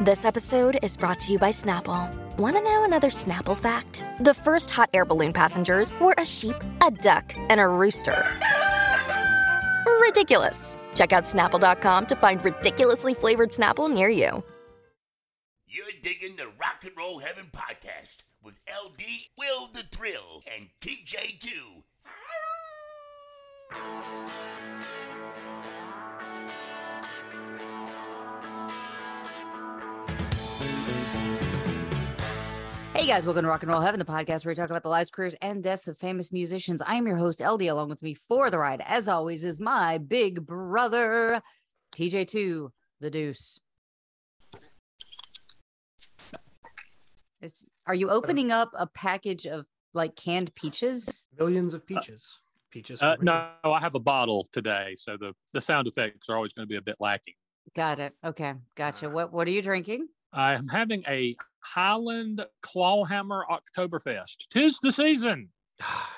This episode is brought to you by Snapple. Want to know another Snapple fact? The first hot air balloon passengers were a sheep, a duck, and a rooster. Ridiculous. Check out snapple.com to find ridiculously flavored Snapple near you. You're digging the Rock and Roll Heaven podcast with LD, Will the Thrill, and TJ2. Hey guys, welcome to Rock and Roll Heaven, the podcast where we talk about the lives, careers, and deaths of famous musicians. I am your host, LD. Along with me for the ride, as always, is my big brother, TJ2, the Deuce. It's, are you opening up a package of like canned peaches? Millions of peaches. Peaches. Uh, no, I have a bottle today, so the the sound effects are always going to be a bit lacking. Got it. Okay, gotcha. What What are you drinking? I am having a Highland Clawhammer Oktoberfest. Tis the season.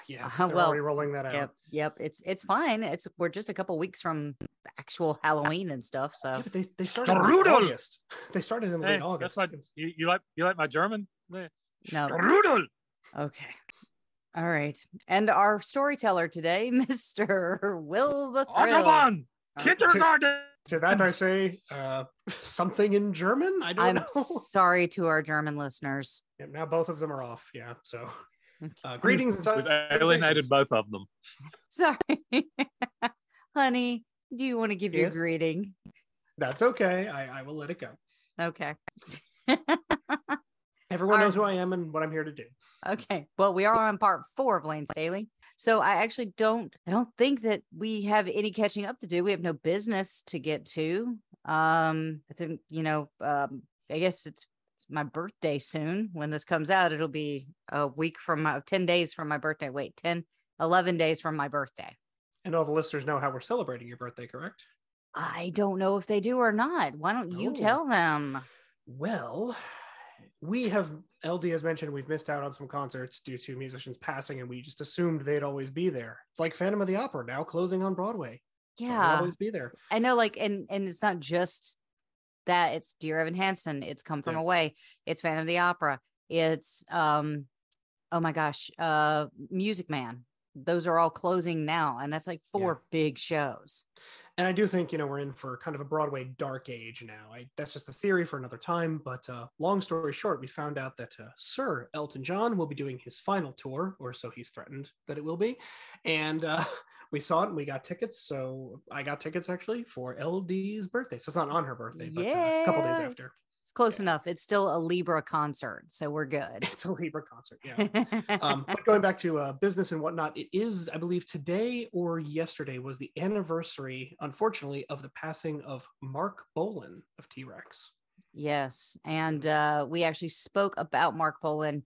yes, Uh, they're well, already rolling that out. Yep, yep. It's it's fine. It's we're just a couple weeks from actual Halloween and stuff. So Yeah, they, they started in. August. They started in Hey, late August. that's my, you, you like you like my German? No. Strudel. Okay. All right. And our storyteller today, Mr. Will the Thrill. Autobahn. Kindergarten. To that I say uh, something in German. I don't I'm know. sorry to our German listeners. Yeah, now both of them are off. Yeah. So uh, greetings. We've salutations. alienated both of them. Sorry. Honey, do you want to give your greeting? That's okay. I, I will let it go. Okay. Everyone Our- knows who I am and what I'm here to do. Okay. Well, we are on part four of Layne Staley. So I actually don't I don't think that we have any catching up to do. We have no business to get to. Um, I think, you know, um, I guess it's it's my birthday soon. When this comes out, it'll be a week from my 10 days from my birthday. Wait, 10, 11 days from my birthday. And all the listeners know how we're celebrating your birthday, correct? I don't know if they do or not. Why don't you Oh. tell them? Well, we have LD has mentioned we've missed out on some concerts due to musicians passing, and we just assumed they'd always be there. It's like Phantom of the Opera now closing on Broadway. They'll Yeah. always be there. I know, like, and and it's not just that. It's Dear Evan Hansen. It's Come From Yeah. Away. It's Phantom of the Opera. It's um, oh my gosh, uh, Music Man. Those are all closing now, and that's like four big shows. And I do think you know we're in for kind of a Broadway dark age now. I, that's just a theory for another time. But uh, long story short, we found out that uh, Sir Elton John will be doing his final tour, or so he's threatened that it will be. And uh, we saw it and we got tickets. So I got tickets actually for LD's birthday. So it's not on her birthday, but uh, a couple days after. It's close enough. It's still a Libra concert, so we're good. It's a Libra concert. Yeah. um, but going back to uh, business and whatnot, it is, I believe, today or yesterday was the anniversary, unfortunately, of the passing of Marc Bolan of T Rex. Yes. And uh, we actually spoke about Marc Bolan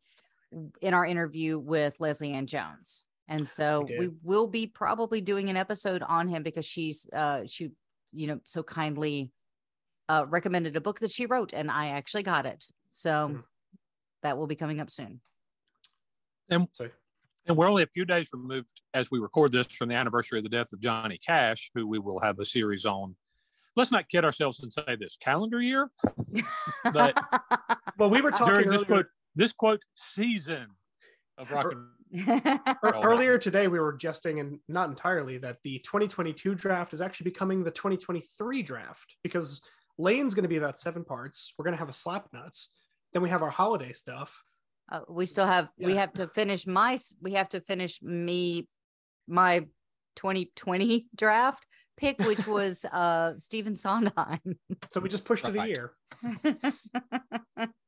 in our interview with Leslie Ann Jones. And so we did. will be probably doing an episode on him because she's uh she you know so kindly uh recommended a book that she wrote and I actually got it. So Mhm. that will be coming up soon. And and we're only a few days removed as we record this from the anniversary of the death of Johnny Cash, who we will have a series on. Let's not kid ourselves and say this calendar year, but well, we were talking during this quote this quote season of rock and earlier today, we were jesting and not entirely that the 2022 draft is actually becoming the 2023 draft because Layne's going to be about seven parts. We're going to have a slap nuts. Then we have our holiday stuff. Uh, we still have we have to finish my we have to finish me my 2020 draft pick, which was uh Stephen Sondheim. So we just pushed it a year.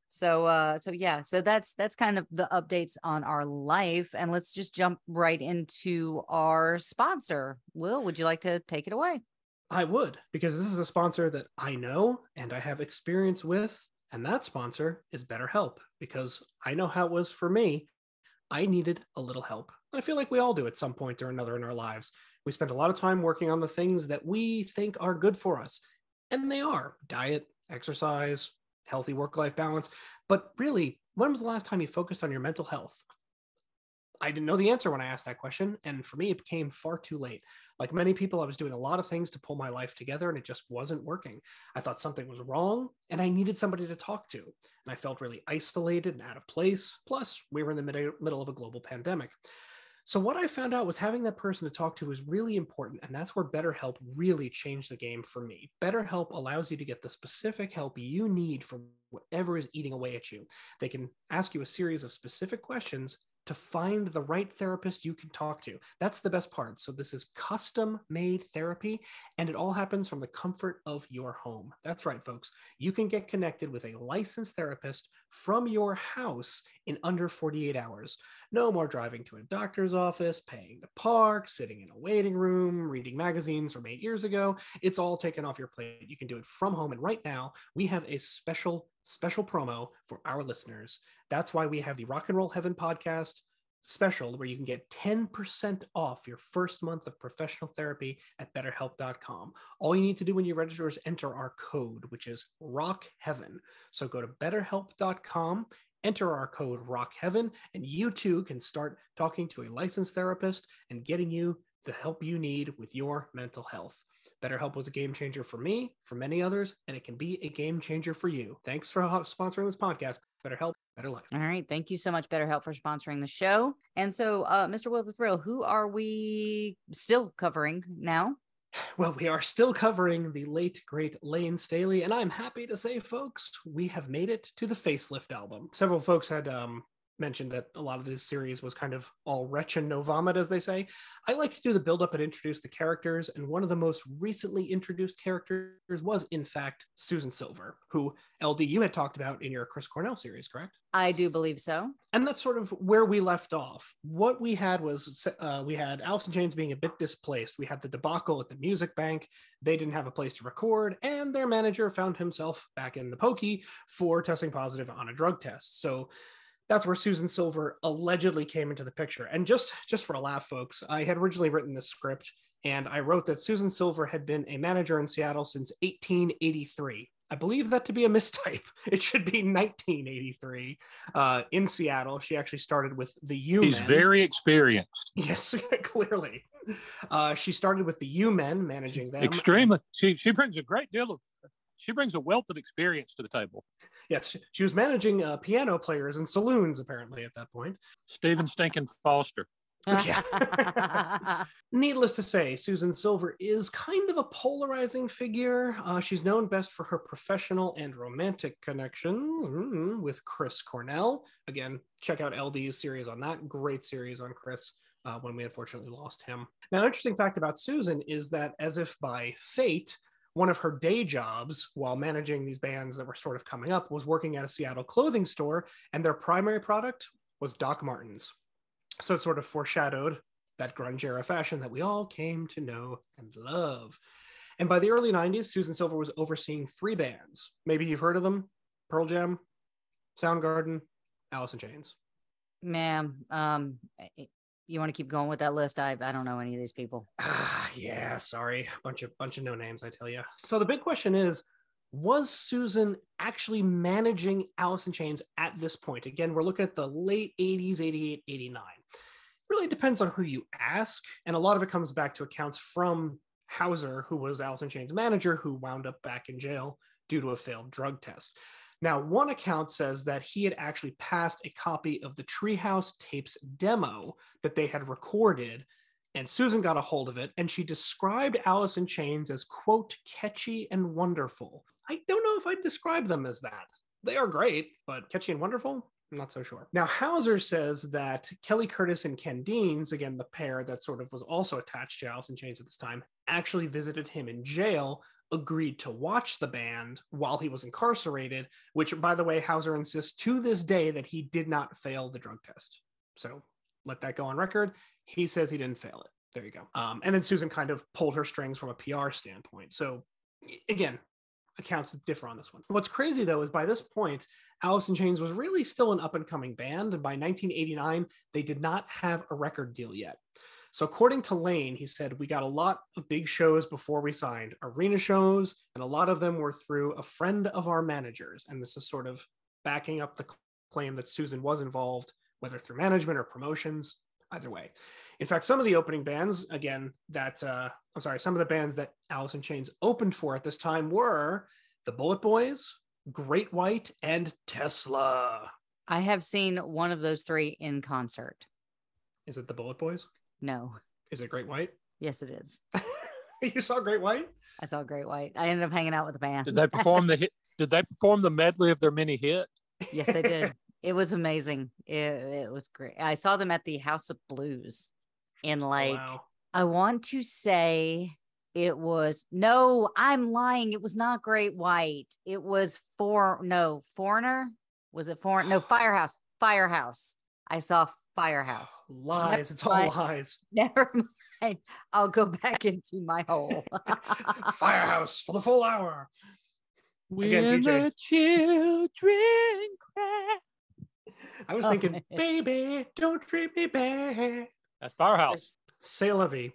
so uh so yeah so that's that's kind of the updates on our life and let's just jump right into our sponsor will would you like to take it away I would, because this is a sponsor that I know and I have experience with. And that sponsor is BetterHelp, because I know how it was for me. I needed a little help. I feel like we all do at some point or another in our lives. We spend a lot of time working on the things that we think are good for us. And they are diet, exercise, healthy work life balance. But really, when was the last time you focused on your mental health? I didn't know the answer when I asked that question. And for me, it became far too late. Like many people, I was doing a lot of things to pull my life together and it just wasn't working. I thought something was wrong and I needed somebody to talk to. And I felt really isolated and out of place. Plus, we were in the mid- middle of a global pandemic. So, what I found out was having that person to talk to was really important. And that's where BetterHelp really changed the game for me. BetterHelp allows you to get the specific help you need for whatever is eating away at you. They can ask you a series of specific questions to find the right therapist you can talk to. That's the best part. So, this is custom made therapy, and it all happens from the comfort of your home. That's right, folks. You can get connected with a licensed therapist from your house in under 48 hours. No more driving to a doctor's office, paying the park, sitting in a waiting room, reading magazines from eight years ago. It's all taken off your plate. You can do it from home. And right now, we have a special, special promo for our listeners. That's why we have the Rock and Roll Heaven podcast special where you can get 10% off your first month of professional therapy at betterhelp.com. All you need to do when you register is enter our code, which is Rock Heaven. So go to betterhelp.com, enter our code Rock Heaven, and you too can start talking to a licensed therapist and getting you the help you need with your mental health. BetterHelp was a game changer for me, for many others, and it can be a game changer for you. Thanks for sponsoring this podcast. BetterHelp, better life. all right thank you so much betterhelp for sponsoring the show and so uh mr will the thrill who are we still covering now Well, we are still covering the late, great Layne Staley, and I'm happy to say, folks, we have made it to the Facelift album. Several folks had um, mentioned that a lot of this series was kind of all wretch and no vomit, as they say. I like to do the build up and introduce the characters, and one of the most recently introduced characters was, in fact, Susan Silver, who LD you had talked about in your Chris Cornell series, correct? i do believe so and that's sort of where we left off. What we had was uh, we had Alice in Chains being a bit displaced. We had the debacle at the music bank. They didn't have a place to record, and their manager found himself back in the pokey for testing positive on a drug test. So that's where Susan Silver allegedly came into the picture. And just just for a laugh, folks, I had originally written this script, and I wrote that Susan Silver had been a manager in Seattle since 1883. I believe that to be a mistype. It should be 1983 uh, in Seattle. She actually started with the U. Men he's very experienced. yes, clearly. Uh, she started with the U Men, managing them. Extremely. She she brings a great deal of she brings a wealth of experience to the table. Yes, she- was managing uh, piano players in saloons apparently at that point. Stephen Stinkin Foster. Needless to say, Susan Silver is kind of a polarizing figure. Uh, she's known best for her professional and romantic connections mm, with Chris Cornell. Again, check out LD's series on that. Great series on Chris. Uh, when we unfortunately lost him. Now, an interesting fact about Susan is that, as if by fate, one of her day jobs while managing these bands that were sort of coming up was working at a Seattle clothing store, and their primary product was Doc Martens. So it sort of foreshadowed that grunge era fashion that we all came to know and love. And by the early 90s, Susan Silver was overseeing three bands. Maybe you've heard of them Pearl Jam, Soundgarden, Alice in Chains. ma'am um you want to keep going with that list i i don't know any of these people Ah, yeah, sorry. Bunch of bunch of no names, I tell you. So the big question is was Susan actually managing Alice in Chains at this point? Again, we're looking at the late 80s, 88, 89. Really depends on who you ask. And a lot of it comes back to accounts from Hauser, who was Alice in Chains' manager, who wound up back in jail due to a failed drug test. Now, one account says that he had actually passed a copy of the Treehouse tapes demo that they had recorded and Susan got a hold of it and she described Alice in Chains as quote catchy and wonderful. I don't know if I'd describe them as that. They are great, but catchy and wonderful, I'm not so sure. Now, Hauser says that Kelly Curtis and Ken Deans, again, the pair that sort of was also attached to Alice in Chains at this time, actually visited him in jail, agreed to watch the band while he was incarcerated, which, by the way, Hauser insists to this day that he did not fail the drug test. So let that go on record. He says he didn't fail it. There you go. Um, and then Susan kind of pulled her strings from a PR standpoint. So again, accounts differ on this one. What's crazy though is by this point, Alice in Chains was really still an up and coming band. And by 1989, they did not have a record deal yet. So, according to Layne, he said, We got a lot of big shows before we signed, arena shows, and a lot of them were through a friend of our managers. And this is sort of backing up the claim that Susan was involved, whether through management or promotions, either way. In fact, some of the opening bands, again, that uh, I'm sorry, some of the bands that Alice in Chains opened for at this time were the Bullet Boys, Great White, and Tesla. I have seen one of those three in concert. Is it the Bullet Boys? No. Is it Great White? Yes, it is. you saw Great White? I saw Great White. I ended up hanging out with the band. Did they perform the hit? Did they perform the medley of their mini hit? yes, they did. It was amazing. It, it was great. I saw them at the House of Blues in oh, like, wow. I want to say it was, no, I'm lying. It was not Great White. It was for, no, Foreigner. Was it Foreign? No, Firehouse. Firehouse. I saw Firehouse. lies. Never it's all lies. Never mind. I'll go back into my hole. Firehouse for the full hour. When Again, the children cry. I was oh, thinking, man. baby, don't treat me bad. That's Firehouse. C'est la vie.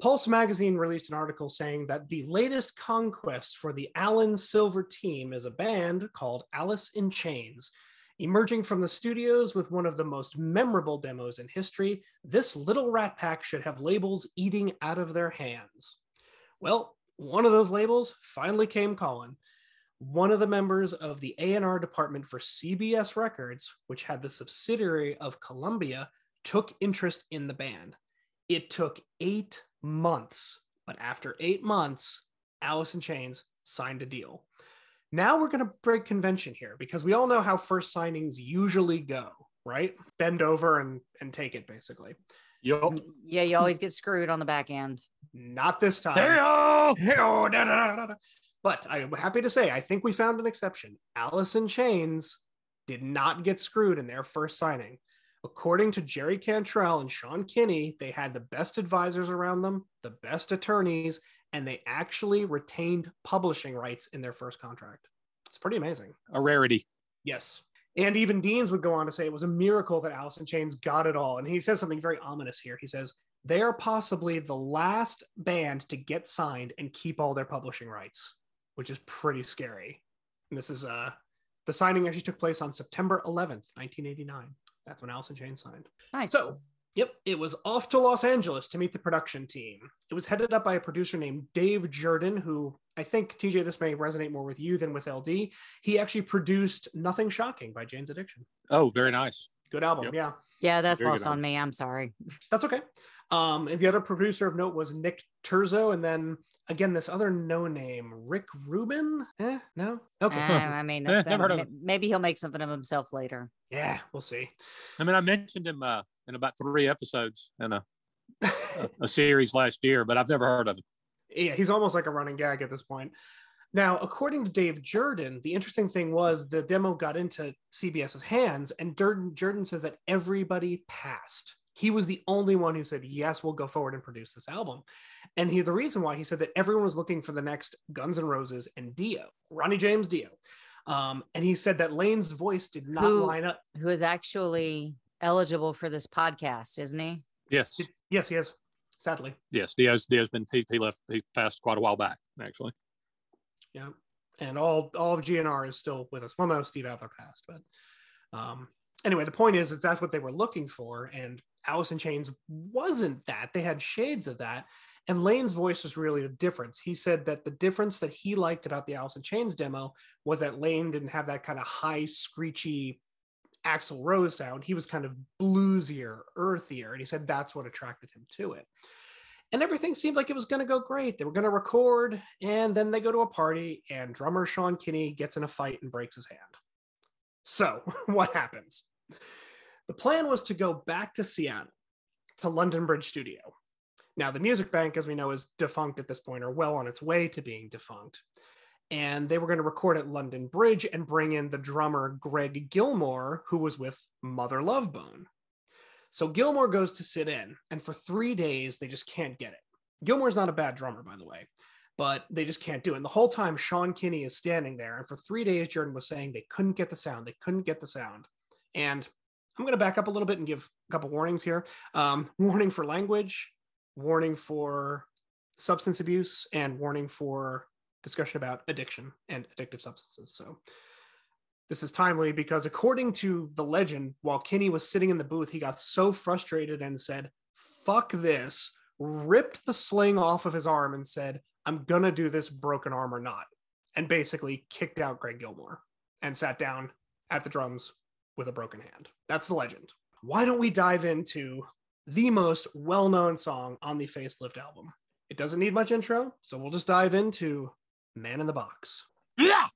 Pulse magazine released an article saying that the latest conquest for the Alan Silver team is a band called Alice in Chains. Emerging from the studios with one of the most memorable demos in history, this little rat pack should have labels eating out of their hands. Well, one of those labels finally came calling one of the members of the A&R department for CBS Records, which had the subsidiary of Columbia, took interest in the band. It took eight months, but after eight months, Alice in Chains signed a deal. Now we're going to break convention here because we all know how first signings usually go, right? Bend over and, and take it, basically. Yep. Yeah, you always get screwed on the back end. Not this time. Hey-o! Hey-o! Da, da, da, but I'm happy to say, I think we found an exception. Alice in Chains did not get screwed in their first signing. According to Jerry Cantrell and Sean Kinney, they had the best advisors around them, the best attorneys, and they actually retained publishing rights in their first contract. It's pretty amazing. A rarity. Yes. And even Deans would go on to say it was a miracle that Alice in Chains got it all. And he says something very ominous here. He says, they are possibly the last band to get signed and keep all their publishing rights which is pretty scary. And this is uh the signing actually took place on September 11th, 1989. That's when Alice in Chains signed. Nice. So, yep, it was off to Los Angeles to meet the production team. It was headed up by a producer named Dave Jerden, who I think, TJ, this may resonate more with you than with LD. He actually produced Nothing Shocking by Jane's Addiction. Oh, very nice. Good album. Yep. Yeah. Yeah, that's very lost on me. I'm sorry. That's okay. Um, and the other producer of note was Nick Terzo, and then again this other no name Rick Rubin. Eh, no, okay. Uh, I mean, eh, never heard of him. maybe he'll make something of himself later. Yeah, we'll see. I mean, I mentioned him uh, in about three episodes in a, a, a series last year, but I've never heard of him. Yeah, he's almost like a running gag at this point. Now, according to Dave Jerden, the interesting thing was the demo got into CBS's hands, and Jerden, Jerden says that everybody passed he was the only one who said yes we'll go forward and produce this album and he the reason why he said that everyone was looking for the next guns N' roses and dio ronnie james dio um, and he said that Layne's voice did not who, line up who is actually eligible for this podcast isn't he yes yes he is sadly yes dio's dio's been he, he left he passed quite a while back actually yeah and all all of gnr is still with us well no steve adler passed but um anyway, the point is, is that's what they were looking for. And Alice in Chains wasn't that. They had shades of that. And Layne's voice was really the difference. He said that the difference that he liked about the Alice in Chains demo was that Layne didn't have that kind of high, screechy Axl Rose sound. He was kind of bluesier, earthier. And he said that's what attracted him to it. and everything seemed like it was going to go great. They were going to record, and then they go to a party, and drummer Sean Kinney gets in a fight and breaks his hand. So, what happens? The plan was to go back to Seattle, to London Bridge Studio. Now, the Music Bank, as we know, is defunct at this point, or well on its way to being defunct. And they were going to record at London Bridge and bring in the drummer Greg Gilmore, who was with Mother Love Bone. So Gilmore goes to sit in, and for three days, they just can't get it. Gilmore's not a bad drummer, by the way, but they just can't do it. And the whole time, Sean Kinney is standing there, and for three days, Jerden was saying they couldn't get the sound. They couldn't get the sound. And I'm going to back up a little bit and give a couple warnings here. Um, warning for language, warning for substance abuse, and warning for discussion about addiction and addictive substances. So this is timely because, according to the legend, while Kinney was sitting in the booth, he got so frustrated and said, Fuck this, ripped the sling off of his arm and said, I'm gonna do this broken arm or not. And basically kicked out Greg Gilmore and sat down at the drums with a broken hand. That's the legend. Why don't we dive into the most well known song on the Facelift album? It doesn't need much intro, so we'll just dive into Man in the Box. Yeah.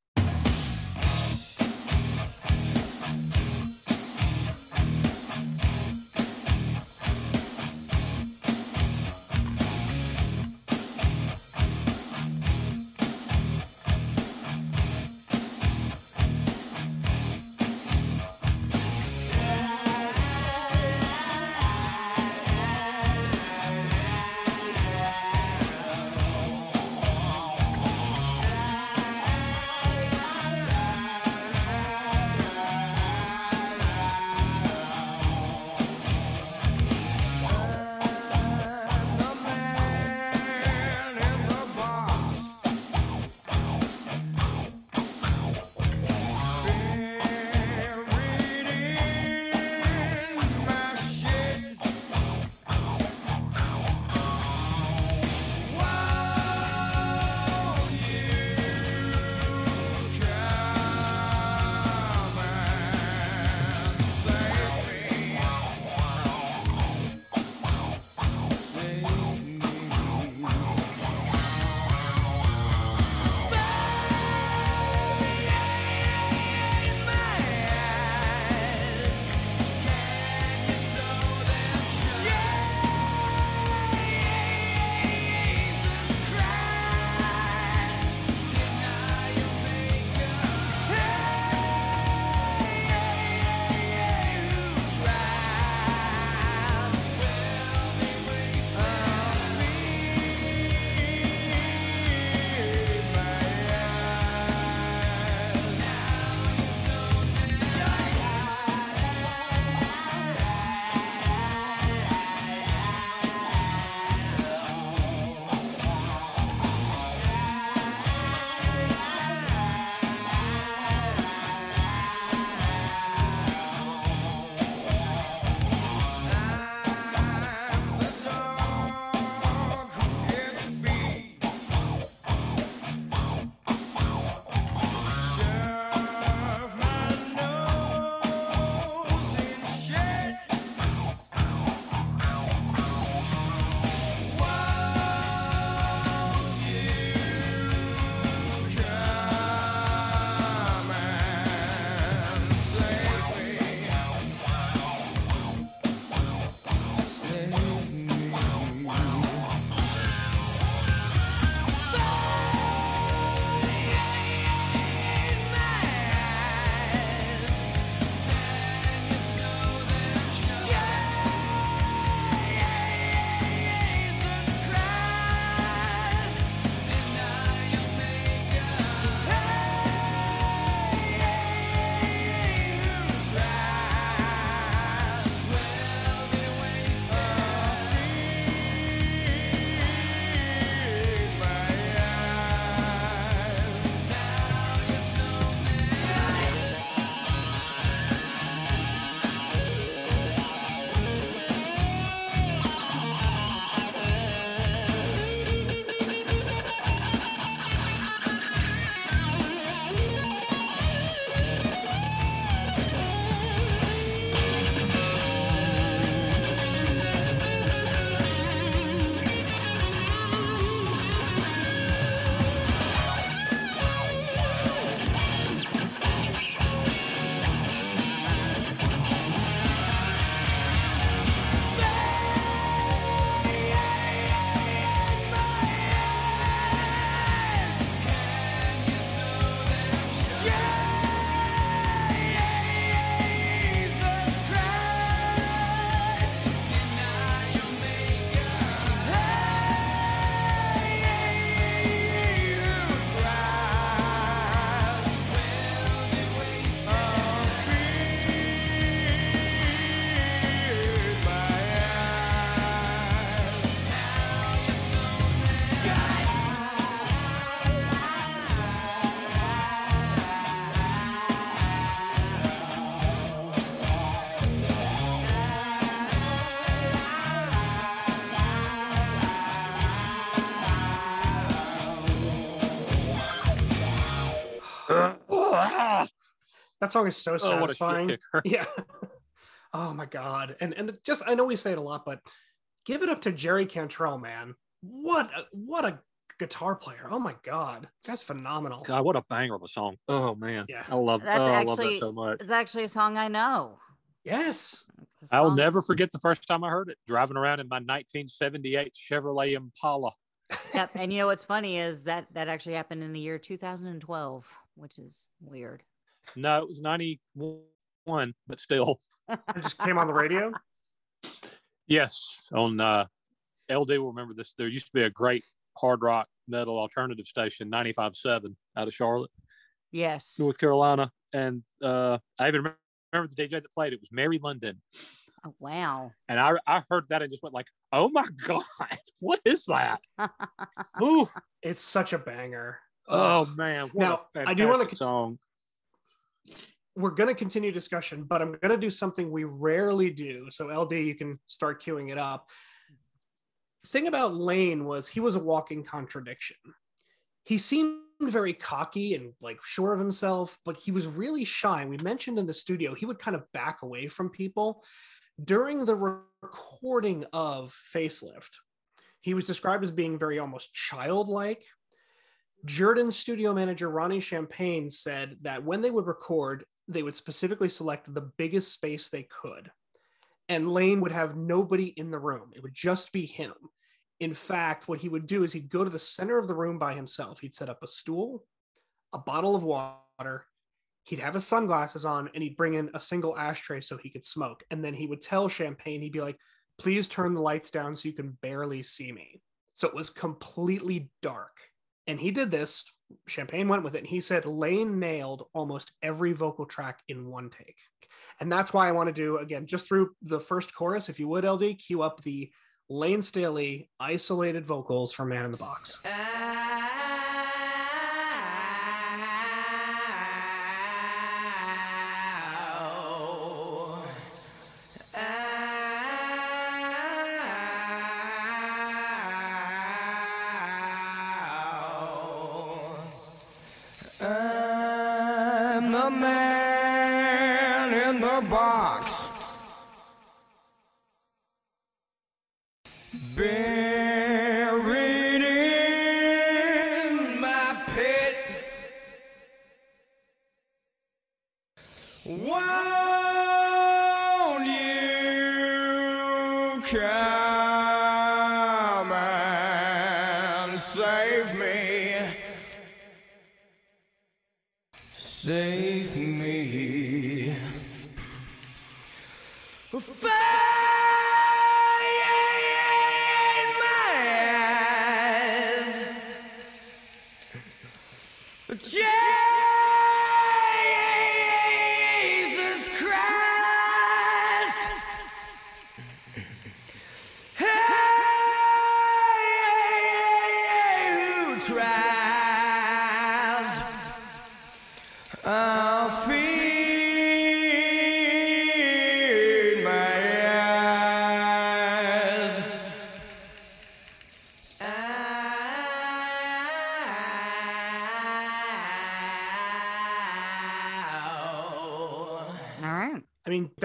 That song is so oh, what a shit satisfying. kicker. Yeah. oh my god. And and just I know we say it a lot, but give it up to Jerry Cantrell, man. What a, what a guitar player. Oh my god. That's phenomenal. God, what a banger of a song. Oh man. Yeah. I love That's oh, I love that so much. It's actually a song I know. Yes. It's a I'll never forget the first time I heard it, driving around in my 1978 Chevrolet Impala. Yep. And you know what's funny is that that actually happened in the year 2012, which is weird. No, it was 91, but still. It just came on the radio. Yes, on uh, LD will remember this. There used to be a great hard rock metal alternative station, 95.7 out of Charlotte, Yes. North Carolina. And uh, I even remember, remember the DJ that played it was Mary London. Oh, wow. And I, I heard that and just went like, oh my God, what is that? Ooh, It's such a banger. oh man. What Now, a I do wanna fantastic cont- song. We're going to continue discussion, but I'm going to do something we rarely do. So, LD, you can start queuing it up. Thing about Layne was he was a walking contradiction. He seemed very cocky and like sure of himself, but he was really shy. We mentioned in the studio, he would kind of back away from people. During the recording of Facelift, he was described as being very almost childlike. Jerden's studio manager Ronnie Champagne said that when they would record, they would specifically select the biggest space they could. And Layne would have nobody in the room. It would just be him. In fact, what he would do is he'd go to the center of the room by himself. He'd set up a stool, a bottle of water, he'd have his sunglasses on, and he'd bring in a single ashtray so he could smoke. And then he would tell Champagne, he'd be like, please turn the lights down so you can barely see me. So it was completely dark. And he did this. Champagne went with it. And he said Layne nailed almost every vocal track in one take. And that's why I want to do, again, just through the first chorus, if you would, LD, cue up the Layne Staley isolated vocals for Man in the Box. I'm Buried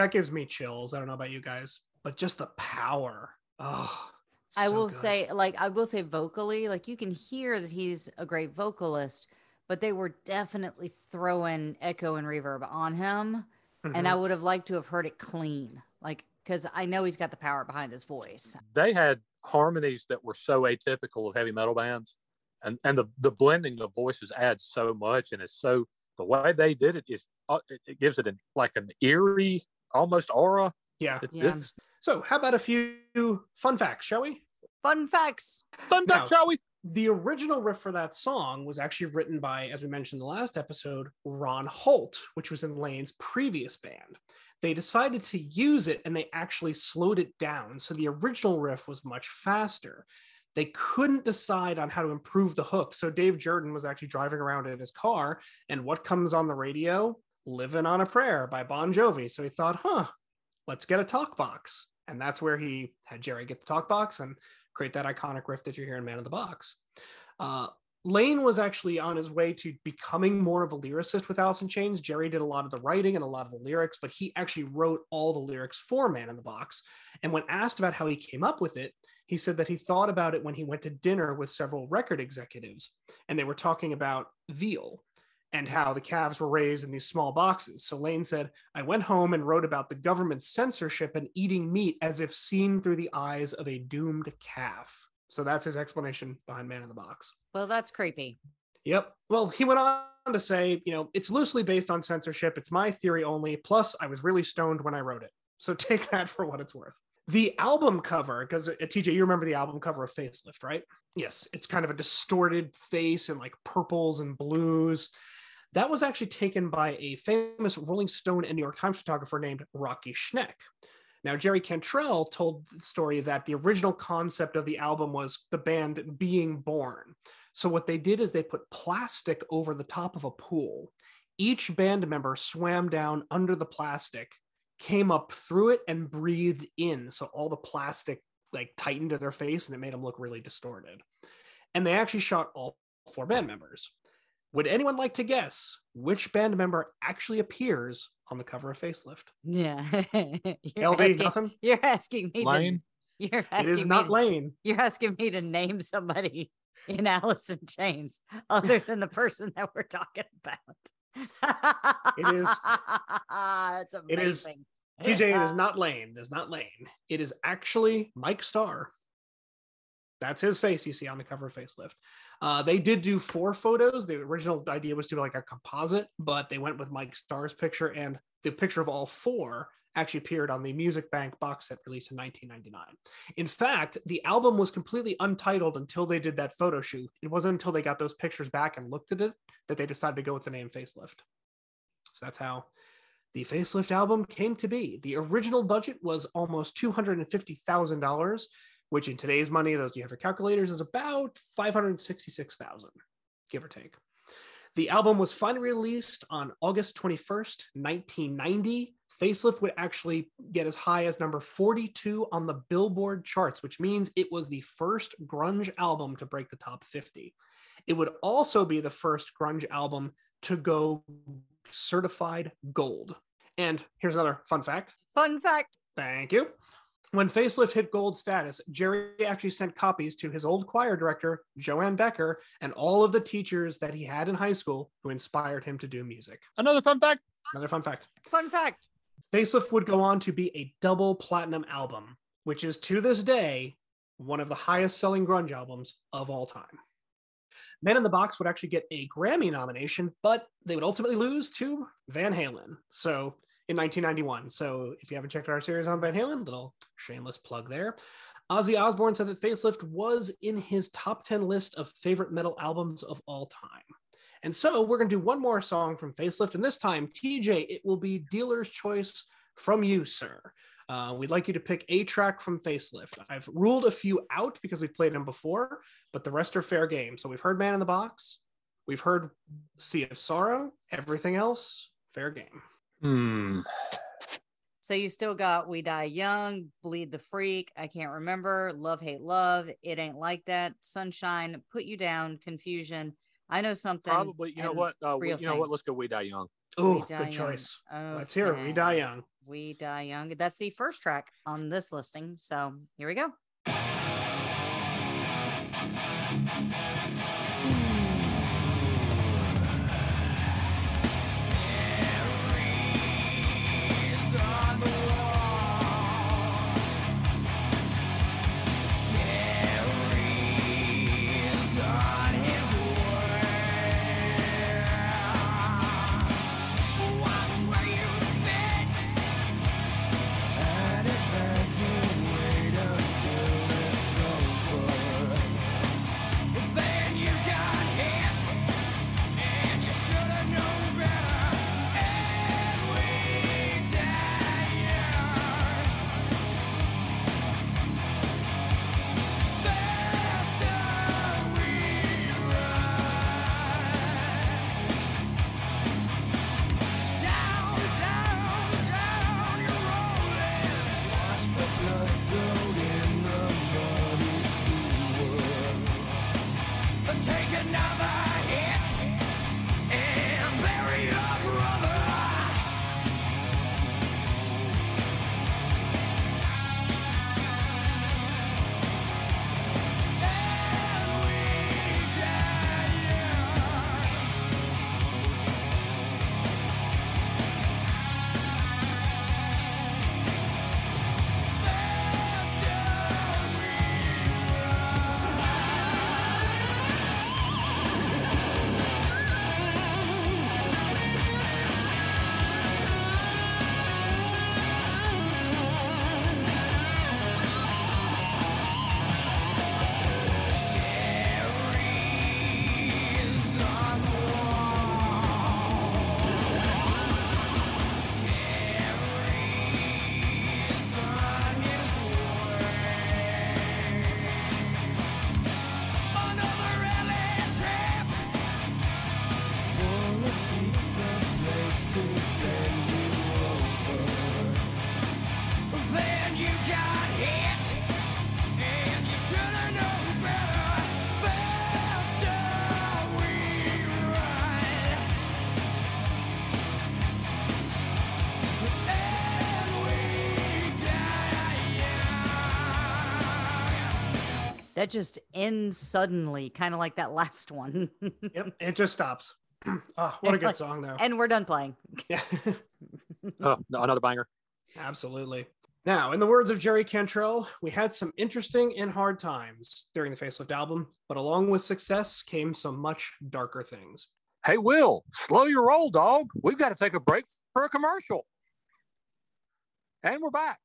that gives me chills. I don't know about you guys, but just the power. Oh, I so will good. say, like, I will say vocally, like, you can hear that he's a great vocalist, but they were definitely throwing echo and reverb on him. And I Mhm. would have liked to have heard it clean, like, because I know he's got the power behind his voice. They had harmonies that were so atypical of heavy metal bands. And, and the, the blending of voices adds so much. And it's so, the way they did it is, uh, it, it gives it an, like an eerie, almost aura. yeah. It's Yeah. just So, how about a few fun facts, shall we? Fun facts. fun Now- shall we? The original riff for that song was actually written by, as we mentioned in the last episode, Ron Holt, which was in Layne's previous band. They decided to use it and they actually slowed it down. So the original riff was much faster. They couldn't decide on how to improve the hook. So Dave Jerden was actually driving around in his car, and what comes on the radio? Living on a Prayer by Bon Jovi. So he thought, huh, let's get a talk box. And that's where he had Jerry get the talk box and create that iconic riff that you hear in Man in the Box. Uh, Layne was actually on his way to becoming more of a lyricist with Alice in Chains. Jerry did a lot of the writing and a lot of the lyrics, but he actually wrote all the lyrics for Man in the Box. And when asked about how he came up with it, he said that he thought about it when he went to dinner with several record executives, and they were talking about veal and how the calves were raised in these small boxes. So Layne said, I went home and wrote about the government's censorship and eating meat as if seen through the eyes of a doomed calf. So that's his explanation behind Man in the Box. Well, that's creepy. Yep. Well, he went on to say, you know, it's loosely based on censorship. It's my theory only. Plus, I was really stoned when I wrote it. So take that for what it's worth. The album cover, because uh, TJ, you remember the album cover of Facelift, right? Yes, it's kind of a distorted face and like purples and blues. That was actually taken by a famous Rolling Stone and New York Times photographer named Rocky Schenck. Now, Jerry Cantrell told the story that the original concept of the album was the band being born. So, what they did is they put plastic over the top of a pool. Each band member swam down under the plastic, came up through it, and breathed in. So, all the plastic like tightened to their face and it made them look really distorted. And they actually shot all four band members. Would anyone like to guess which band member actually appears on the cover of Facelift? Yeah. you're, LD, asking, nothing? you're asking me Layne? to you're asking is me not to- Layne. You're asking me to name somebody in Alice in Chains other than the person that we're talking about. It is- That's it is- amazing. TJ, it is uh, not Layne. It is not Layne. It is actually Mike Starr. That's his face you see on the cover of Facelift. Uh, they did do four photos. The original idea was to be like a composite, but they went with Mike Starr's picture, and the picture of all four actually appeared on the Music Bank box set released in 1999. In fact, the album was completely untitled until they did that photo shoot. It wasn't until they got those pictures back and looked at it that they decided to go with the name Facelift. So that's how the Facelift album came to be. The original budget was almost $250,000, which in today's money, those you have your calculators, is about 566,000, give or take. The album was finally released on August 21st, 1990. Facelift would actually get as high as number 42 on the Billboard charts, which means it was the first grunge album to break the top 50. It would also be the first grunge album to go certified gold. And here's another fun fact. Fun fact. Thank you. When Facelift hit gold status, Jerry actually sent copies to his old choir director, Joanne Becker, and all of the teachers that he had in high school who inspired him to do music. Another fun fact. Another fun fact. Fun fact. Facelift would go on to be a double platinum album, which is to this day one of the highest selling grunge albums of all time. Man in the Box would actually get a Grammy nomination, but they would ultimately lose to Van Halen. So in 1991. So if you haven't checked out our series on Van Halen, little shameless plug there. Ozzy Osbourne said that Facelift was in his top 10 list of favorite metal albums of all time. And so we're going to do one more song from Facelift. And this time, TJ, it will be dealer's choice from you, sir. Uh, we'd like you to pick a track from Facelift. I've ruled a few out because we've played them before, but the rest are fair game. So we've heard Man in the Box, we've heard Sea of Sorrow, everything else, fair game. Hmm. So you still got We Die Young, Bleed the Freak, I can't remember, Love, Hate, Love, It Ain't Like That, Sunshine, Put You Down, Confusion. I know something. Probably. You know what? Uh, we- Real you know Thing. what? Let's go. We die young. Oh, good Young. choice. Let's hear it. We Die Young. We Die Young. That's the first track on this listing. So here we go. that just ends suddenly, kind of like that last one. yep, it just stops oh, what a good song though. and we're done playing. Yeah. Oh, no, another banger. Absolutely. Now, in the words of Jerry Cantrell, we had some interesting and hard times during the Facelift album, but along with success came some much darker things. Hey, Will, slow your roll, dog. We've got to take a break for a commercial. And we're back.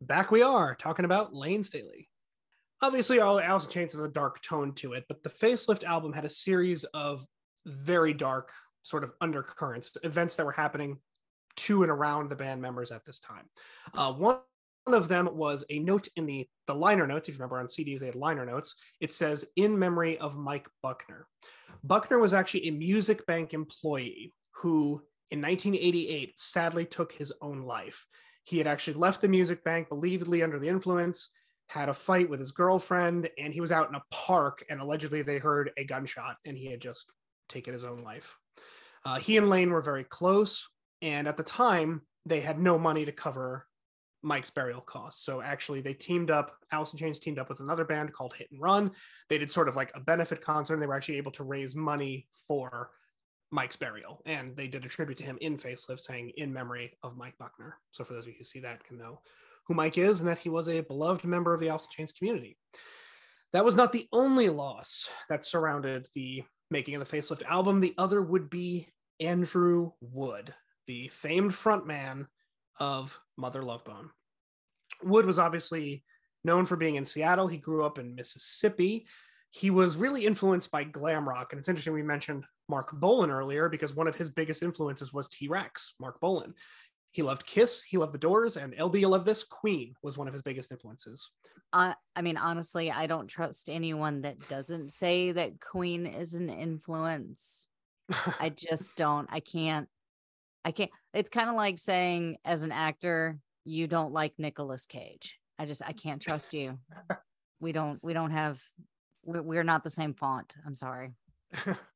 Back we are talking about Layne Staley. Obviously, all Alice in Chains has a dark tone to it, but the Facelift album had a series of very dark sort of undercurrents, events that were happening to and around the band members at this time. Uh, one of them was a note in the the liner notes. If you remember on CDs, they had liner notes. It says "In memory of Mike Buckner." Buckner was actually a Music Bank employee who, in 1988, sadly took his own life. He had actually left the Music Bank, believedly under the influence, had a fight with his girlfriend, and he was out in a park. And allegedly, they heard a gunshot, and he had just taken his own life. Uh, he and Layne were very close, and at the time, they had no money to cover Mike's burial costs. So actually, they teamed up. In Chains teamed up with another band called Hit and Run. They did sort of like a benefit concert. And they were actually able to raise money for Mike's burial, and they did a tribute to him in Facelift, saying "In memory of Mike Buckner." So for those of you who see that, can know who Mike is and that he was a beloved member of the in Chains community. That was not the only loss that surrounded the making the Facelift album. The other would be Andrew Wood, the famed frontman of Mother Love Bone. Wood was obviously known for being in Seattle. He grew up in Mississippi. He was really influenced by glam rock. And it's interesting we mentioned Marc Bolan earlier because one of his biggest influences was T Rex, Marc Bolan. He loved Kiss, he loved The Doors, and LD You Love This, Queen was one of his biggest influences. Uh, I mean, honestly, I don't trust anyone that doesn't say that Queen is an influence. I just don't. I can't. I can't. It's kind of like saying, as an actor, you don't like Nicolas Cage. I just, I can't trust you. We don't. We don't have. We're, we're not the same font. I'm sorry.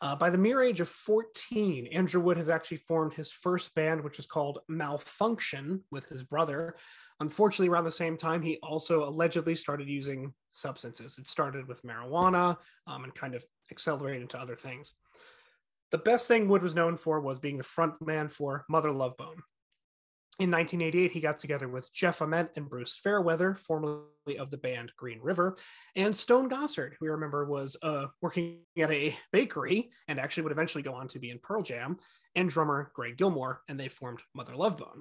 Uh, by the mere age of 14, Andrew Wood has actually formed his first band, which was called Malfunction, with his brother. Unfortunately, around the same time, he also allegedly started using substances. It started with marijuana um, and kind of accelerated into other things. The best thing Wood was known for was being the front man for Mother Love Bone. In 1988, he got together with Jeff Ament and Bruce Fairweather, formerly of the band Green River, and Stone Gossard, who we remember was uh, working at a bakery and actually would eventually go on to be in Pearl Jam, and drummer Greg Gilmore, and they formed Mother Love Bone.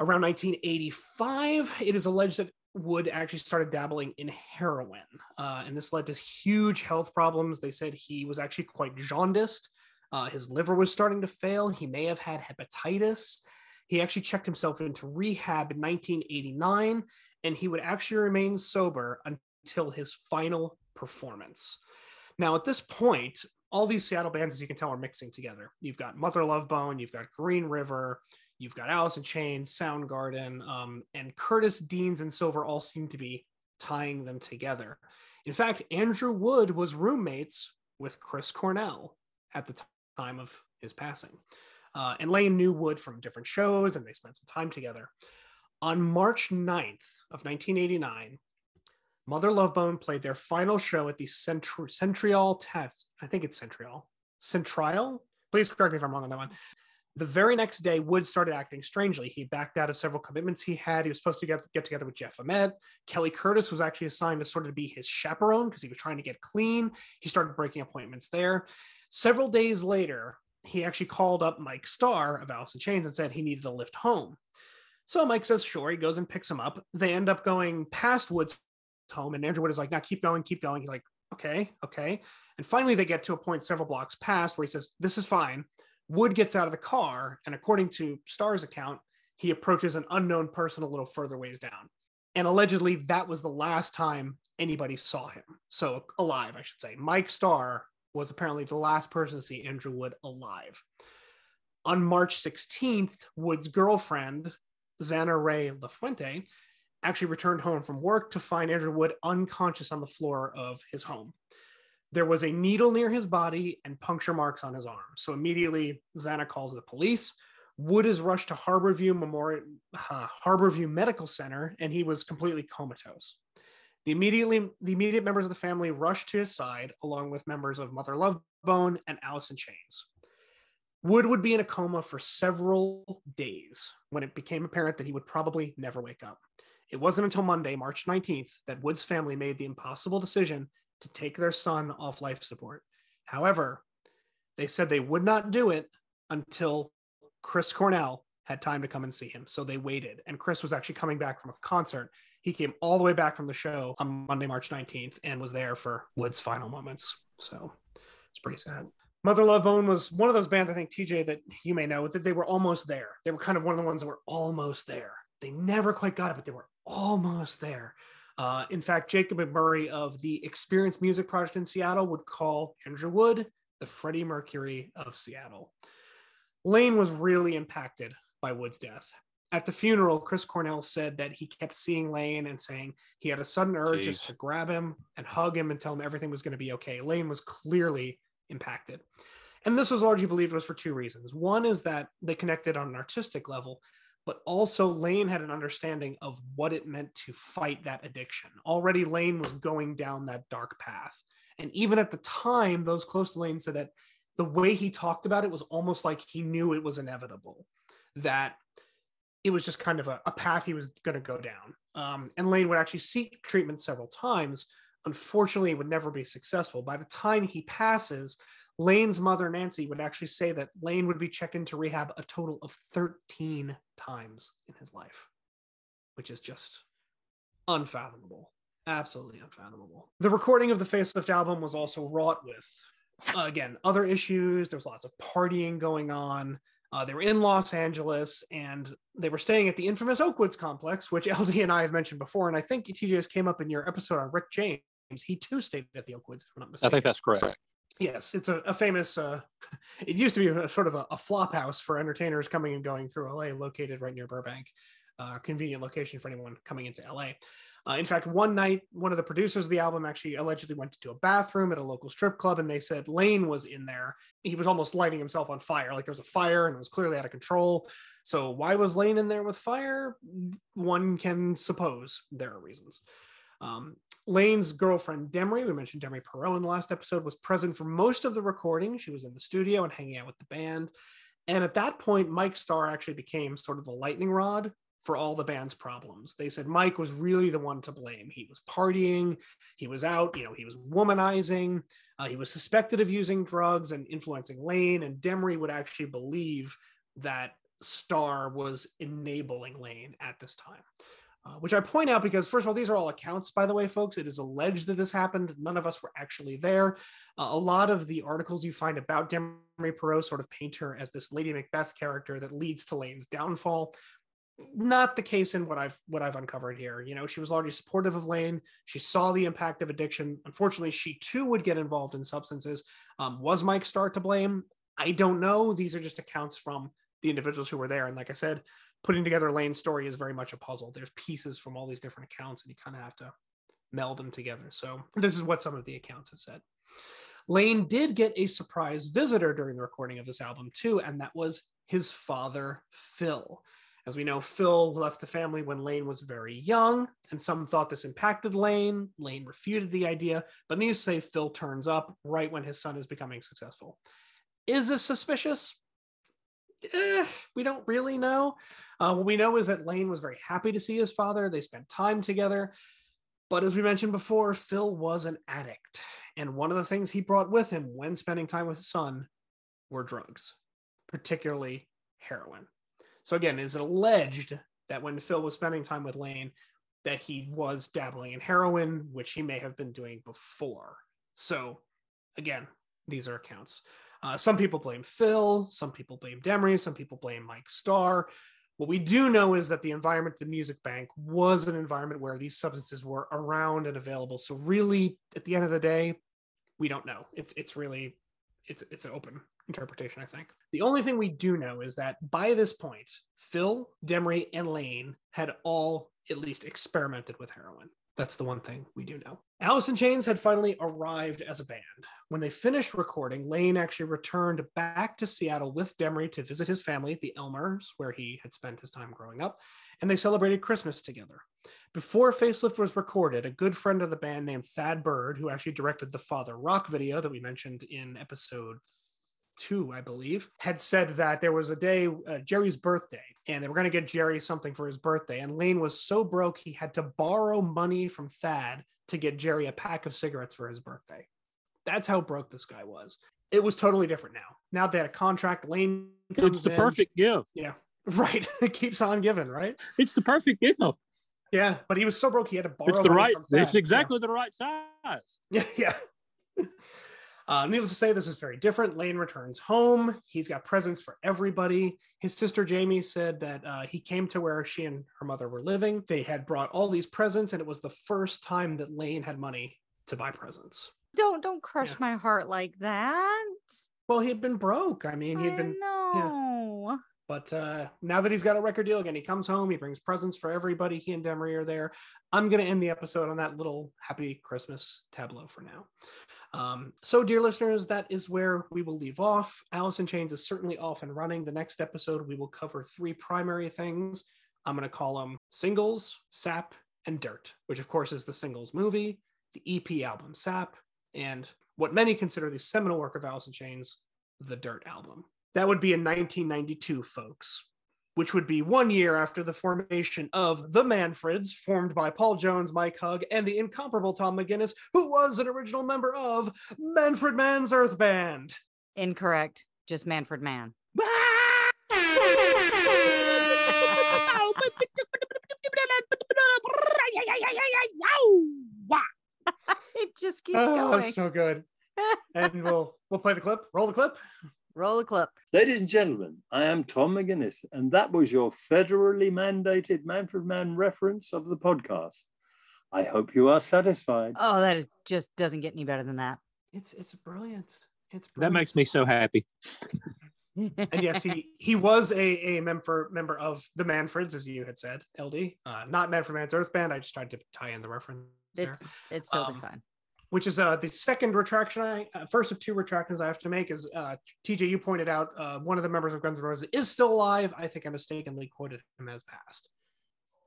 Around 1985, it is alleged that Wood actually started dabbling in heroin, uh, and this led to huge health problems. They said he was actually quite jaundiced. Uh, his liver was starting to fail. He may have had hepatitis. He actually checked himself into rehab in 1989, and he would actually remain sober until his final performance. Now, at this point, all these Seattle bands, as you can tell, are mixing together. You've got Mother Love Bone, you've got Green River, you've got Alice in Chains, Soundgarden, um, and Curtis, Deans, and Silver all seem to be tying them together. In fact, Andrew Wood was roommates with Chris Cornell at the time of his passing. Uh, and Layne knew Wood from different shows, and they spent some time together. On March 9th of 1989, Mother Love Bone played their final show at the Centri- Centrial Test. I think it's Centrial. Centrial? Please correct me if I'm wrong on that one. The very next day, Wood started acting strangely. He backed out of several commitments he had. He was supposed to get, get together with Jeff Ament. Kelly Curtis was actually assigned to sort of be his chaperone because he was trying to get clean. He started breaking appointments there. Several days later, he actually called up Mike Starr of Alice in Chains and said he needed a lift home. So Mike says, sure. He goes and picks him up. They end up going past Wood's home, and Andrew Wood is like, now keep going, keep going. He's like, okay, okay. And finally, they get to a point several blocks past where he says, this is fine. Wood gets out of the car, and according to Starr's account, he approaches an unknown person a little further ways down. And allegedly, that was the last time anybody saw him. So, alive, I should say. Mike Starr was apparently the last person to see Andrew Wood alive. On March 16th, Wood's girlfriend, Xana Ray LaFuente, actually returned home from work to find Andrew Wood unconscious on the floor of his home. There was a needle near his body and puncture marks on his arm. So immediately, Xana calls the police. Wood is rushed to Harborview Memorial, uh, Harborview Medical Center, and he was completely comatose. The immediately the immediate members of the family rushed to his side, along with members of Mother Love Bone and Alice in Chains. Wood would be in a coma for several days when it became apparent that he would probably never wake up. It wasn't until Monday, March 19th, that Wood's family made the impossible decision to take their son off life support. However, they said they would not do it until Chris Cornell had time to come and see him. So they waited. And Chris was actually coming back from a concert. He came all the way back from the show on Monday, March 19th, and was there for Wood's final moments. So it's pretty sad. Mother Love Bone was one of those bands, I think, TJ, that you may know, that they were almost there. They were kind of one of the ones that were almost there. They never quite got it, but they were almost there. Uh, in fact, Jacob McMurray of the Experience Music Project in Seattle would call Andrew Wood the Freddie Mercury of Seattle. Layne was really impacted by Wood's death. At the funeral, Chris Cornell said that he kept seeing Layne and saying he had a sudden urge just to grab him and hug him and tell him everything was going to be okay. Layne was clearly impacted. And this was largely believed was for two reasons. One is that they connected on an artistic level, but also Layne had an understanding of what it meant to fight that addiction. Already, Layne was going down that dark path. And even at the time, those close to Layne said that the way he talked about it was almost like he knew it was inevitable, that it was just kind of a, a path he was going to go down. Um, and Layne would actually seek treatment several times. Unfortunately, it would never be successful. By the time he passes, Layne's mother, Nancy, would actually say that Layne would be checked into rehab a total of 13 times in his life, which is just unfathomable. Absolutely unfathomable. The recording of the Facelift album was also wrought with, uh, again, other issues. There was lots of partying going on. Uh, they were in Los Angeles and they were staying at the infamous Oakwoods complex, which LD and I have mentioned before. And I think TJS came up in your episode on Rick James. He too stayed at the Oakwoods, if I'm not I think that's correct. Yes, it's a, a famous. Uh, it used to be a, sort of a, a flop house for entertainers coming and going through LA, located right near Burbank. Uh, convenient location for anyone coming into LA. Uh, in fact, one night, one of the producers of the album actually allegedly went to a bathroom at a local strip club, and they said Layne was in there. He was almost lighting himself on fire, like there was a fire and it was clearly out of control. So, why was Layne in there with fire? One can suppose there are reasons. Um, Layne's girlfriend Demri, we mentioned Demri Parrott in the last episode, was present for most of the recording. She was in the studio and hanging out with the band. And at that point, Mike Starr actually became sort of the lightning rod for all the band's problems. They said Mike was really the one to blame. He was partying, he was out, you know, he was womanizing, uh, he was suspected of using drugs and influencing Layne. And Demri would actually believe that Starr was enabling Layne at this time. Uh, which I point out because, first of all, these are all accounts, by the way, folks. It is alleged that this happened. None of us were actually there. Uh, a lot of the articles you find about Demri Parrott sort of paint her as this Lady Macbeth character that leads to Layne's downfall. Not the case in what I've what I've uncovered here. You know, she was largely supportive of Layne. She saw the impact of addiction. Unfortunately, she too would get involved in substances. Um, was Mike Starr to blame? I don't know. These are just accounts from the individuals who were there. And like I said, putting together Layne's story is very much a puzzle. There's pieces from all these different accounts, and you kind of have to meld them together. So this is what some of the accounts have said. Layne did get a surprise visitor during the recording of this album too, and that was his father, Phil. As we know, Phil left the family when Layne was very young, and some thought this impacted Layne. Layne refuted the idea, but to say, Phil turns up right when his son is becoming successful. Is this suspicious? Eh, we don't really know. Uh, what we know is that Layne was very happy to see his father. They spent time together. But as we mentioned before, Phil was an addict. And one of the things he brought with him when spending time with his son were drugs, particularly heroin. So again, is it alleged that when Phil was spending time with Layne, that he was dabbling in heroin, which he may have been doing before. So again, these are accounts. Uh, some people blame Phil, some people blame Demri, some people blame Mike Starr. What we do know is that the environment the music bank was an environment where these substances were around and available. So really, at the end of the day, we don't know. It's it's really it's it's an open interpretation, I think. The only thing we do know is that by this point, Phil, Demri, and Layne had all at least experimented with heroin. That's the one thing we do know. Alice in Chains had finally arrived as a band. When they finished recording, Layne actually returned back to Seattle with Demri to visit his family, at the Elmers, where he had spent his time growing up, and they celebrated Christmas together. Before Facelift was recorded, a good friend of the band named Thad Bird, who actually directed the Father Rock video that we mentioned in episode two, I believe, had said that there was a day, uh, Jerry's birthday, and they were going to get Jerry something for his birthday. And Layne was so broke, he had to borrow money from Thad to get Jerry a pack of cigarettes for his birthday. That's how broke this guy was. It was totally different now. Now they had a contract. Layne comes It's the in. perfect gift. Yeah, right. it keeps on giving, right? It's the perfect gift. Yeah, but he was so broke he had to borrow. It's the right. It's exactly the right size. Yeah, yeah. Uh, needless to say, this is very different. Layne returns home. He's got presents for everybody. His sister Jamie said that uh, he came to where she and her mother were living. They had brought all these presents, and it was the first time that Layne had money to buy presents. Don't don't crush Yeah. my heart like that. Well, he had been broke. I mean, he had been. no. But uh, now that he's got a record deal again, he comes home. He brings presents for everybody. He and Demri are there. I'm going to end the episode on that little happy Christmas tableau for now. Um, so, dear listeners, that is where we will leave off. Alice in Chains is certainly off and running. The next episode, we will cover three primary things. I'm going to call them singles, sap, and dirt, which of course is the singles movie, the EP album Sap, and what many consider the seminal work of Alice in Chains, the Dirt album. That would be in 1992, folks, which would be one year after the formation of the Manfreds, formed by Paul Jones, Mike Hugg, and the incomparable Tom McGuinness, who was an original member of Manfred Mann's Earth Band. Incorrect. Just Manfred Mann. it just keeps going. Oh, going. so good. and we'll we'll play the clip. Roll the clip. Roll the clip. Ladies and gentlemen, I am Tom McGuinness, and that was your federally mandated Manfred Mann reference of the podcast. I hope you are satisfied. Oh, that is just doesn't get any better than that. It's it's brilliant. It's That makes me so happy. and yes, he he was a a member member of the Manfreds, as you had said, LD. Uh, not Manfred Mann's Earth Band. I just tried to tie in the reference. there. it's it's totally Um, fine. which is uh, the second retraction I uh, first of two retractions I have to make is uh, TJ. You pointed out uh, one of the members of Guns N' Roses is still alive. I think I mistakenly quoted him as passed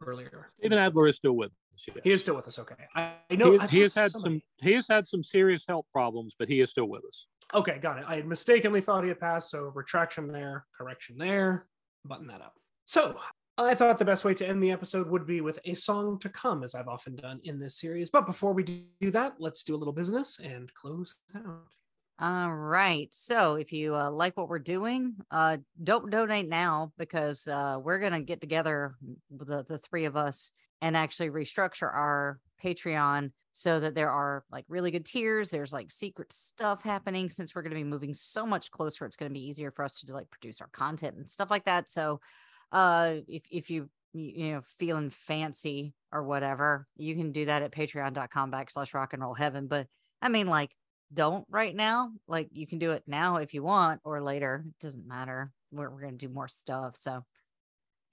earlier. Steven Adler is still with us. yeah. He is still with us. Okay, I, I know he, I has, he has had somebody- some. He has had some serious health problems, but he is still with us. Okay, got it. I had mistakenly thought he had passed, so retraction there, correction there, button that up. So I thought the best way to end the episode would be with a song to come, as I've often done in this series. But before we do that, let's do a little business and close out. All right. So if you uh, like what we're doing, uh, don't donate now because uh, we're going to get together, the, the three of us, and actually restructure our Patreon so that there are like really good tiers. There's like secret stuff happening since we're going to be moving so much closer. It's going to be easier for us to like produce our content and stuff like that. So uh, if, if you, you know, feeling fancy or whatever, you can do that at patreon.com backslash rock and roll heaven. But I mean, like, don't right now. Like you can do it now if you want or later. It doesn't matter. We're we're gonna do more stuff. So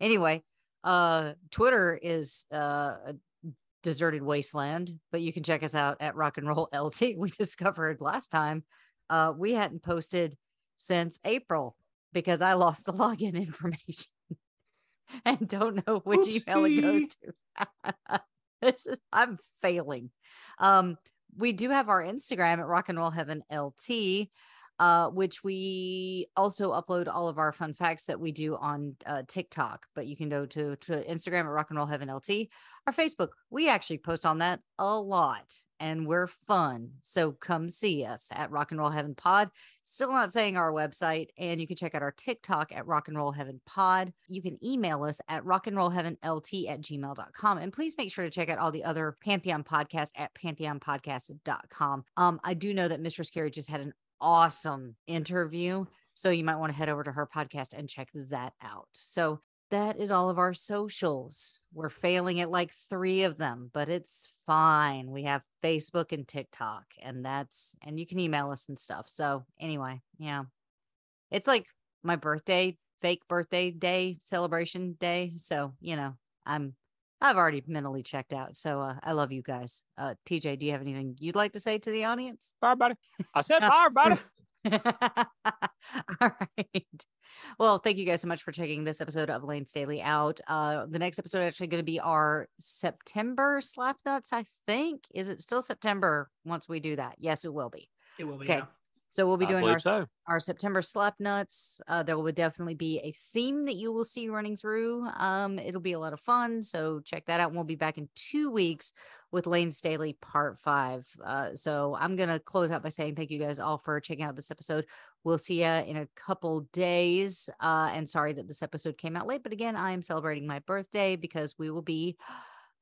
anyway, uh Twitter is uh a deserted wasteland, but you can check us out at rock and roll LT. We discovered last time uh we hadn't posted since April because I lost the login information and don't know which email it goes to. this is I'm failing. Um we do have our Instagram at Rock and Roll Heaven LT, uh, which we also upload all of our fun facts that we do on uh, TikTok. But you can go to, to Instagram at Rock and Roll Heaven LT. Our Facebook, we actually post on that a lot and we're fun. So come see us at Rock and Roll Heaven Pod. Still not saying our website, and you can check out our TikTok at Rock and Roll Heaven Pod. You can email us at rock and roll heaven lt at gmail.com. And please make sure to check out all the other Pantheon podcasts at pantheonpodcast.com. Um, I do know that Mistress Carrie just had an awesome interview. So you might want to head over to her podcast and check that out. So that is all of our socials. We're failing at like three of them, but it's fine. We have Facebook and TikTok, and that's, and you can email us and stuff. So, anyway, yeah, it's like my birthday, fake birthday day celebration day. So, you know, I'm I've already mentally checked out. So uh, I love you guys. Uh, TJ, do you have anything you'd like to say to the audience? Bye, everybody. I said bye, everybody. All right. Well, thank you guys so much for checking this episode of Layne Staley out. Uh, the next episode is actually going to be our September slap nuts, I think. Is it still September once we do that? Yes, it will be. It will be. Okay. yeah. So we'll be doing our so. our September slap nuts. Uh, there will definitely be a theme that you will see running through. Um, it'll be a lot of fun. So check that out. And we'll be back in two weeks with Layne Staley part five. Uh, so I'm gonna close out by saying thank you guys all for checking out this episode. We'll see you in a couple days. Uh, and sorry that this episode came out late, but again, I am celebrating my birthday because we will be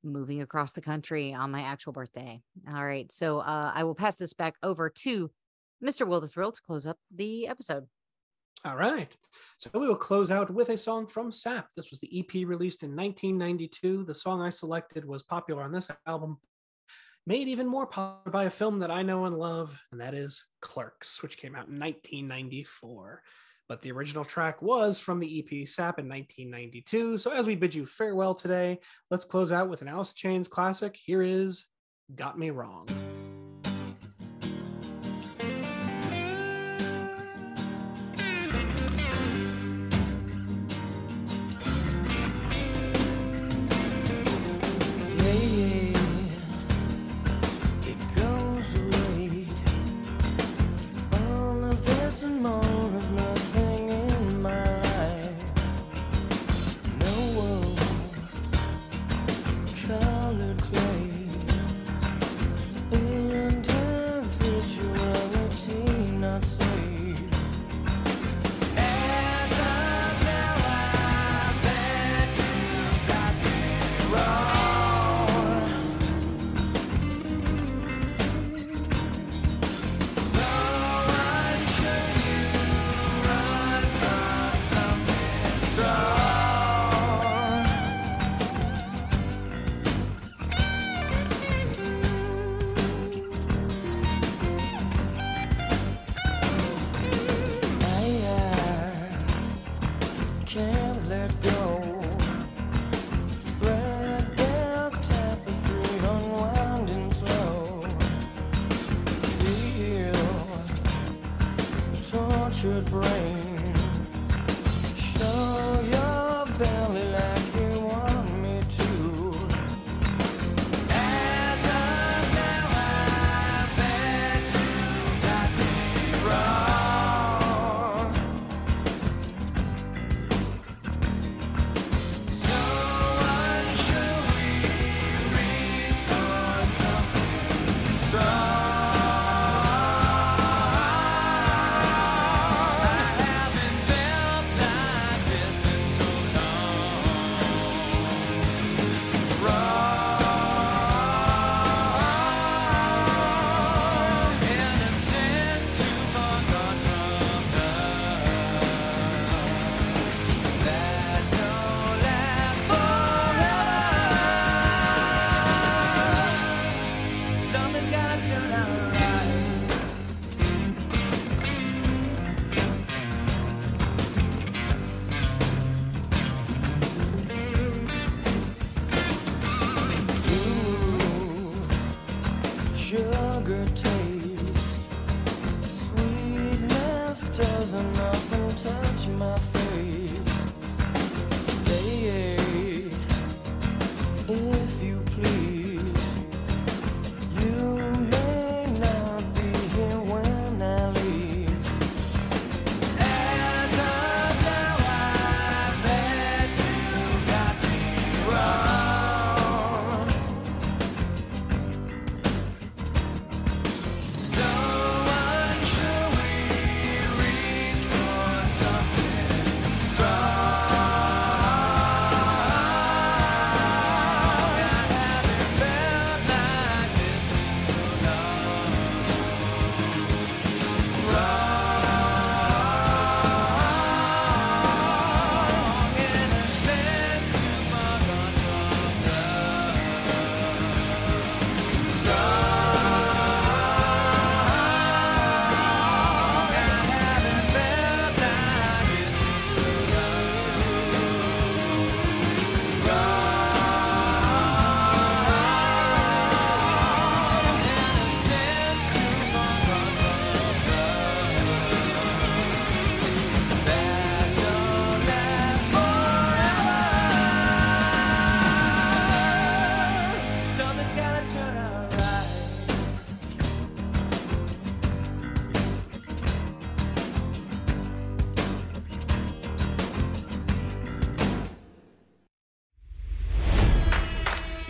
moving across the country on my actual birthday. All right. So uh, I will pass this back over to Mr. Will the Thrill to close up the episode. All right. So we will close out with a song from Sap. This was the EP released in 1992. The song I selected was popular on this album, made even more popular by a film that I know and love, and that is Clerks, which came out in 1994. But the original track was from the EP Sap in 1992. So as we bid you farewell today, let's close out with an Alice in Chains classic. Here is Got Me Wrong.